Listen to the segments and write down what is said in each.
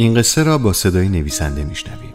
این قصه را با صدای نویسنده میشنویم.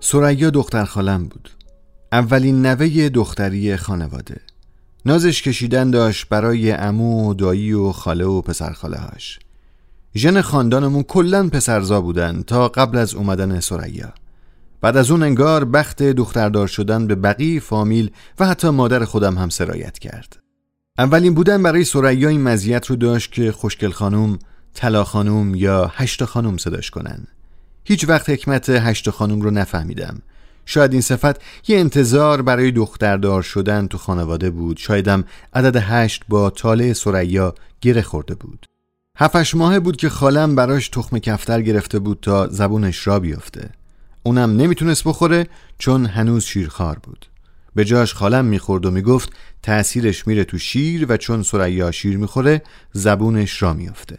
سریا دختر خالم بود. اولین نوه دختری خانواده. نازش کشیدن داشت برای امو و دایی و خاله و پسر خاله هاش ژن خاندانمون کلا پسرزا بودن تا قبل از اومدن سریا بعد از اون انگار بخت دختردار شدن به بقیه فامیل و حتی مادر خودم هم سرایت کرد. اولین بودن برای سریا این مزیت رو داشت که خوشگل خانوم طلا خانوم یا هشت خانوم صداش کنن. هیچ وقت حکمت هشت خانوم رو نفهمیدم. شاید این صفت یه انتظار برای دختردار شدن تو خانواده بود. شایدم عدد هشت با تاله سریا گره خورده بود. هفتش ماهه بود که خالم براش تخم کفتر گرفته بود تا زبونش را بیفته. اونم نمی‌تونست بخوره چون هنوز شیرخوار بود. به جاش خالم می‌خورد و می‌گفت تأثیرش میره تو شیر و چون سریا شیر می‌خوره زبونش را میفته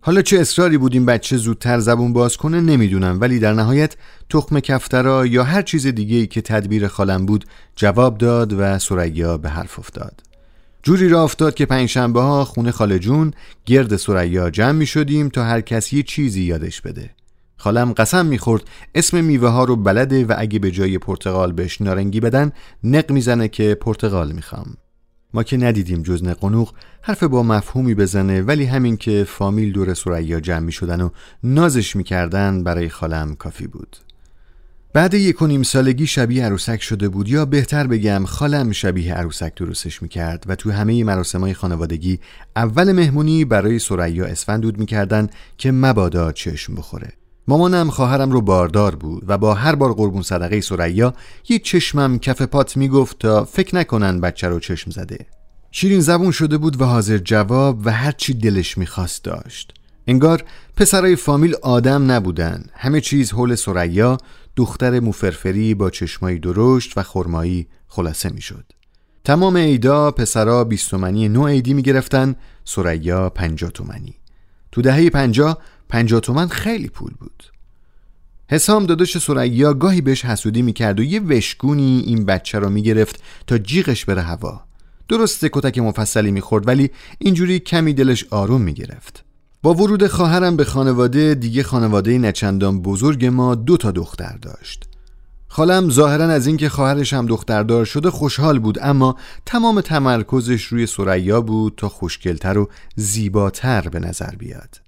حالا چه اصراری بود این بچه زودتر زبون باز کنه نمی‌دونم ولی در نهایت تخم کفترا یا هر چیز دیگه ای که تدبیر خالم بود جواب داد و سریا به حرف افتاد. جوری را افتاد که پنجشنبه ها خونه خاله جون گرد سریا جمع می شدیم تا هر کسی یه چیزی یادش بده. خالم قسم می‌خورد اسم میوه ها رو بلده و اگه به جای پرتغال بهش نارنگی بدن نق می‌زنه که پرتغال می‌خوام. ما که ندیدیم جز نقنوق حرف با مفهومی بزنه ولی همین که فامیل دور سریا جمع می شدن و نازش می‌کردن برای خالم کافی بود. بعد یک و نیم سالگی شبیه عروسک شده بود یا بهتر بگم خالم شبیه عروسک درستش می‌کرد و تو همه مراسمهای خانوادگی اول مهمونی برای سریا اسفندود می‌کردن که مبادا چشم بخوره. مامانم خواهرم رو باردار بود و با هر بار قربون صدقه سریا یه چشمم کف پات می‌گفت تا فکر نکنن بچه رو چشم زده. شیرین زبون شده بود و حاضر جواب و هر چی دلش می‌خواست داشت. انگار پسرای فامیل آدم نبودن. همه چیز حول سریا دختر موفرفری با چشمایی درشت و خرمایی خلاصه می‌شد. تمام عیدا پسرا 20 تومنی نو عیدی می‌گرفتن سریا 50 تومنی. تو دهه 50 50 تومن خیلی پول بود. حسام داداش سریا گاهی بهش حسودی می‌کرد و یه وشگونی این بچه رو می‌گرفت تا جیغش بره هوا. درسته کتک مفصلی می‌خورد ولی اینجوری کمی دلش آروم می‌گرفت. با ورود خواهرم به خانواده دیگه خانواده نچندان بزرگ ما دو تا دختر داشت. خالم ظاهرا از اینکه خواهرش هم دختردار شده خوشحال بود اما تمام تمرکزش روی سریا بود تا خوشگلتر و زیباتر به نظر بیاد.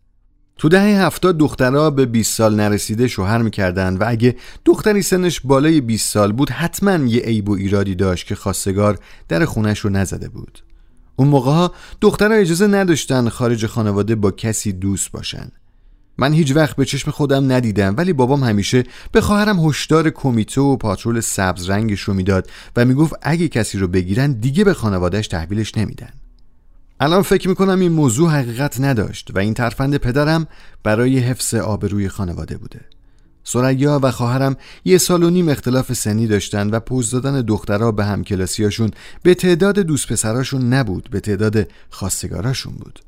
تو دهه هفتاد دخترها به 20 سال نرسیده شوهر می‌کردن و اگه دختری سنش بالای 20 سال بود حتما یه عیب و ایرادی داشت که خواستگار در خونش رو نزده بود. اون موقع ها دخترها اجازه نداشتن خارج خانواده با کسی دوست باشن. من هیچ وقت به چشم خودم ندیدم ولی بابام همیشه به خواهرم هشدار کمیته و پاترول سبز رنگش رو می‌داد و می‌گفت اگه کسی رو بگیرن دیگه به خانوادهش تحویلش نمیدن. الان فکر می‌کنم این موضوع حقیقت نداشت و این ترفند پدرم برای حفظ آبروی خانواده بوده. سریا و خواهرم یه سال و نیم اختلاف سنی داشتن و پوز دادن دخترها به همکلاسیاشون به تعداد دوست پسراشون نبود به تعداد خواستگاراشون بود.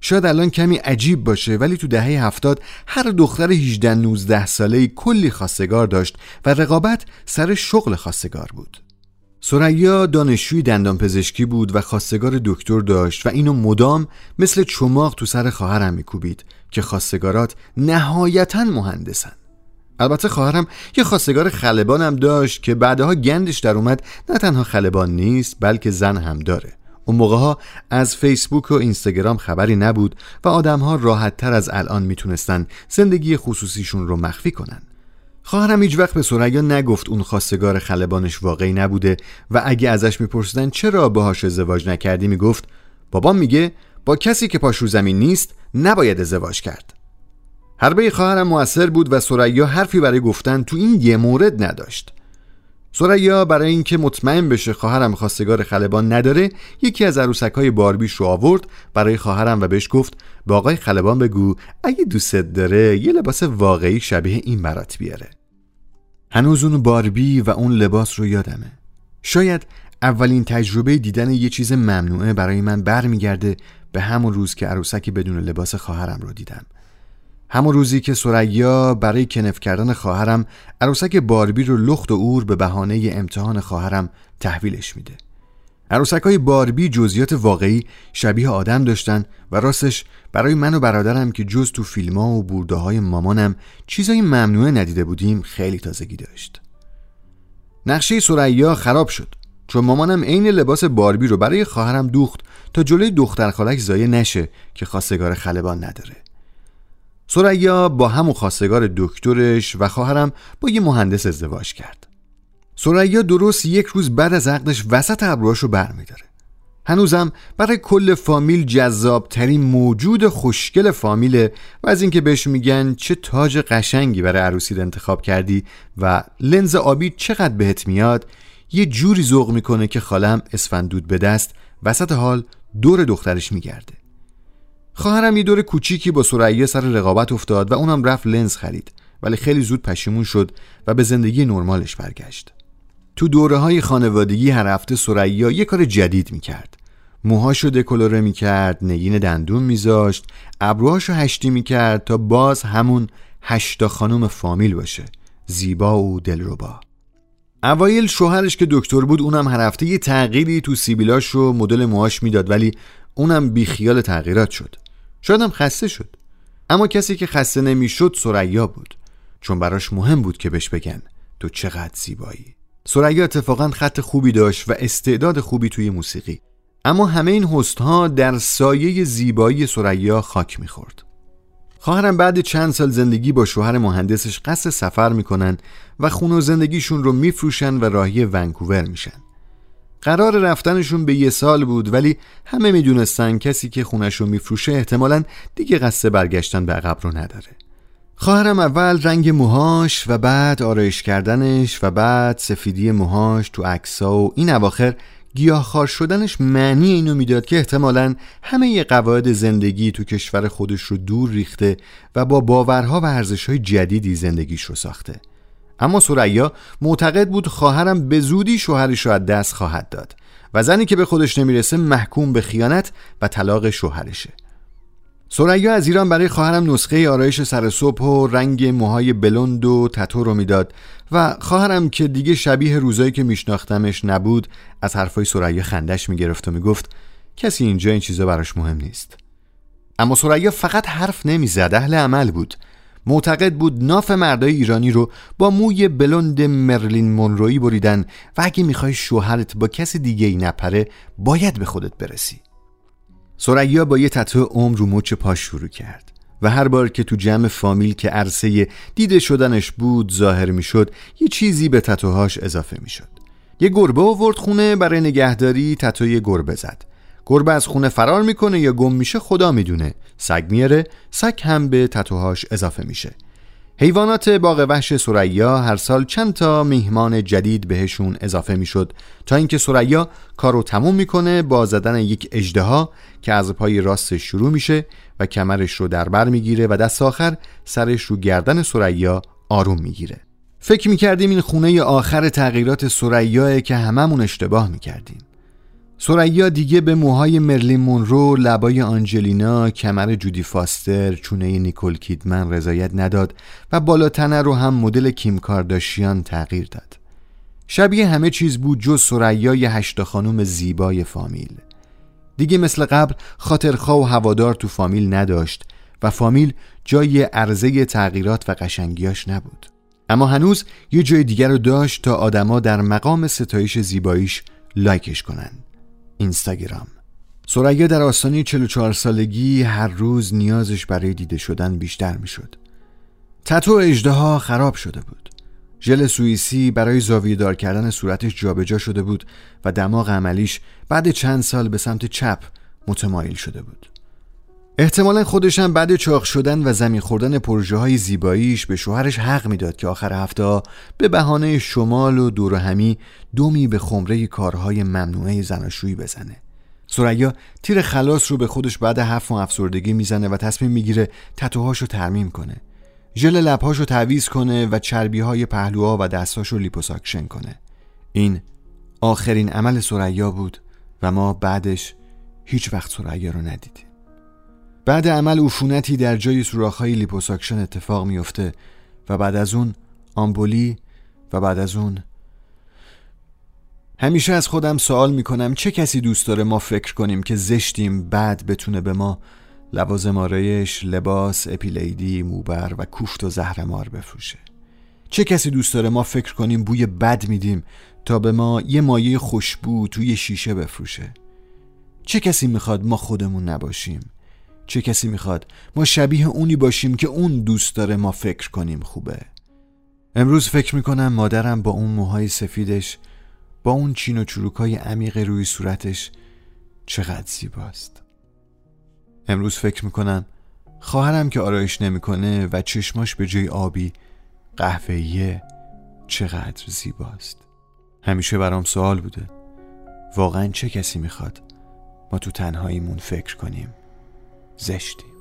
شاید الان کمی عجیب باشه ولی تو دهه هفتاد هر دختر 18 19 ساله کلی خواستگار داشت و رقابت سر شغل خواستگار بود. سریا دانشجوی دندان پزشکی بود و خواستگار دکتر داشت و اینو مدام مثل چماق تو سر خواهرم میکوبید که خواستگارات نهایتا مهندسن. البته خواهرم یه خواستگار خلبانم داشت که بعدها گندش در اومد. نه تنها خلبان نیست بلکه زن هم داره. اون موقع ها از فیسبوک و اینستاگرام خبری نبود و آدم ها راحت تر از الان می‌تونستن زندگی خصوصیشون رو مخفی کنن. خواهرم هیچ وقت به سریا نگفت اون خواستگار خلبانش واقعی نبوده و اگه ازش میپرسیدن چرا باهاش ازدواج نکردی می‌گفت بابام میگه با کسی که پاش رو زمین نیست نباید ازدواج کرد. حربه خواهرم موثر بود و سریا حرفی برای گفتن تو این یه مورد نداشت. سریا برای اینکه مطمئن بشه خواهرم خواستگار خلبان نداره یکی از عروسک های باربیش رو آورد برای خواهرم و بهش گفت به آقای خلبان بگو اگه دوستت داره یه لباس واقعی شبیه این برات بیاره. هنوز اون باربی و اون لباس رو یادمه. شاید اولین تجربه دیدن یه چیز ممنوعه برای من برمیگرده به همون روز که عروسکی بدون لباس خواهرم رو دیدم. همون روزی که سریا برای کنف کردن خواهرم عروسک باربی رو لخت و اور به بهانه امتحان خواهرم تحویلش میده. عروسک های باربی جزئیات واقعی شبیه آدم داشتن و راستش برای من و برادرم که جز تو فیلم ها و برده های مامانم چیزای ممنوعه ندیده بودیم خیلی تازگی داشت. نقشه سریا خراب شد چون مامانم عین لباس باربی رو برای خواهرم دوخت تا جلوی دختر خالک زایه نشه که خواستگار خلبان نداره. سریا با همون خواستگار دکترش و خواهرم با یه مهندس ازدواج کرد. سریا درست یک روز بعد از عقدش وسط ابروهاش رو برمیداره. هنوزم برای کل فامیل جذابترین موجود خوشگل فامیله و از اینکه بهش میگن چه تاج قشنگی برای عروسی انتخاب کردی و لنز آبی چقدر بهت میاد یه جوری ذوق می‌کنه که خالم اسفندود به دست وسط حال دور دخترش میگرده. خواهرم یه دور کوچیکی با سرعیه سر رقابت افتاد و اونم رفت لنز خرید. ولی خیلی زود پشیمون شد و به زندگی نرمالش برگشت. تو دوره های خانوادگی هر هفته سریا یه کار جدید می‌کرد. موهاشو دکلوره می‌کرد نگین دندون میذاشت ابروهاشو هشتی می‌کرد تا باز همون هشتا خانم فامیل باشه زیبا و دلربا. اوایل شوهرش که دکتر بود اونم هر هفته یه تغییری تو سیبیلاش و مدل موهاش می‌داد ولی اونم بیخیال تغییرات شد. شایدم خسته شد. اما کسی که خسته نمی‌شد سریا بود. چون براش مهم بود که بهش بگن تو چقدر زیبایی. سریا اتفاقا خط خوبی داشت و استعداد خوبی توی موسیقی. اما همه این هست ها در سایه زیبایی سریا خاک می‌خورد. خواهرم بعد چند سال زندگی با شوهر مهندسش قصد سفر می‌کنن و خون و زندگیشون رو میفروشن و راهی ونکوور میشن. قرار رفتنشون به یه سال بود ولی همه می‌دونستن کسی که خونش رو میفروشه احتمالا دیگه قصد برگشتن به عقب رو نداره. خواهرم اول رنگ موهاش و بعد آرایش کردنش و بعد سفیدی موهاش تو عکسا و این اواخر گیاهخوار شدنش معنی اینو می‌داد که احتمالا همه قواعد زندگی تو کشور خودش رو دور ریخته و با باورها و ارزشهای جدیدی زندگیش رو ساخته. اما سریا معتقد بود خواهرم به زودی شوهرش را از دست خواهد داد و زنی که به خودش نمی‌رسه محکوم به خیانت و طلاق شوهرشه. سریا از ایران برای خواهرم نسخه آرایش سر صبح و رنگ موهای بلند و تتو رو می‌داد و خواهرم که دیگه شبیه روزایی که میشناختمش نبود از حرفای سریا خندش می‌گرفت و می‌گفت کسی اینجا این چیزا براش مهم نیست. اما سریا فقط حرف نمی‌زد اهل عمل بود. معتقد بود ناف مردای ایرانی رو با موی بلند مرلین مونروی بریدن و اگه می‌خوای شوهرت با کسی دیگه ای نپره باید به خودت برسی. سریا با یه تتو عمر رو مچ پاش شروع کرد و هر بار که تو جمع فامیل که عرصه دیده شدنش بود ظاهر می‌شد یه چیزی به تتوهاش اضافه می‌شد. یه گربه آورد خونه برای نگهداری تتوی گربه زد. گربه از خونه فرار می‌کنه یا گم میشه خدا می‌دونه. سگ میاره سگ هم به تتوهاش اضافه میشه. حیوانات باغ وحش سریا هر سال چند تا میهمان جدید بهشون اضافه می‌شد تا اینکه سریا کارو تموم می‌کنه با زدن یک اجدها که از پای راستش شروع میشه و کمرش رو در بر می‌گیره و دست آخر سرش رو گردن سریا آروم می‌گیره. فکر می‌کردیم این خونه آخر تغییرات سریاه که هممون اشتباه می‌کردیم. سریا دیگه به موهای مرلین مونرو، لبای آنجلینا، کمر جودی فاستر، چونه نیکول کیدمن رضایت نداد و بالاتنه رو هم مدل کیم کارداشیان تغییر داد. شبیه همه چیز بود جز سریای هشتا خانوم زیبای فامیل. دیگه مثل قبل خاطرخواه و هوادار تو فامیل نداشت و فامیل جای عرضه تغییرات و قشنگیاش نبود. اما هنوز یه جای دیگر رو داشت تا آدما در مقام ستایش زیباییش لایکش کنن. اینستاگرام سریا در آستانه 44 سالگی هر روز نیازش برای دیده شدن بیشتر می‌شد. تتو اجده خراب شده بود. ژل سوئیسی برای زاویه دار کردن صورتش جابجا شده بود و دماغ عملیش بعد چند سال به سمت چپ متمایل شده بود. احتمالا خودشم بعد چاق شدن و زمین خوردن پروژه های زیباییش به شوهرش حق می‌داد که آخر هفته به بهانه شمال و دور همی دمی به خمره کارهای ممنوعه زناشویی بزنه. ثریا تیر خلاص رو به خودش بعد هفت ماه افسردگی می‌زنه و تصمیم می‌گیره تتوهاش رو ترمیم کنه. ژل لبهاش رو تعویض کنه و چربی های پهلوها و دستاش رو لیپوساکشن کنه. این آخرین عمل سریا بود و ما بعدش هیچ وقت سریا رو ندیدیم. بعد عمل عفونتی در جای سوراخ‌های لیپوساکشن اتفاق میفته و بعد از اون آمبولی و بعد از اون. همیشه از خودم سوال می‌کنم چه کسی دوست داره ما فکر کنیم که زشتیم بعد بتونه به ما لوازم آرایش، لباس، اپیلیدی، موبر و کوفت و زهرمار بفروشه؟ چه کسی دوست داره ما فکر کنیم بوی بد میدیم تا به ما یه مایه خوشبو توی شیشه بفروشه؟ چه کسی می‌خواد ما خودمون نباشیم؟ چه کسی می‌خواد؟ ما شبیه اونی باشیم که اون دوست داره ما فکر کنیم خوبه. امروز فکر می‌کنم مادرم با اون موهای سفیدش با اون چین و چروکای عمیق روی صورتش چقدر زیباست. امروز فکر می‌کنم خواهرم که آرایش نمی‌کنه و چشماش به جای آبی قهوه‌ایه چقدر زیباست. همیشه برام سوال بوده. واقعا چه کسی می‌خواد ما تو تنهاییمون فکر کنیم؟ زشتی.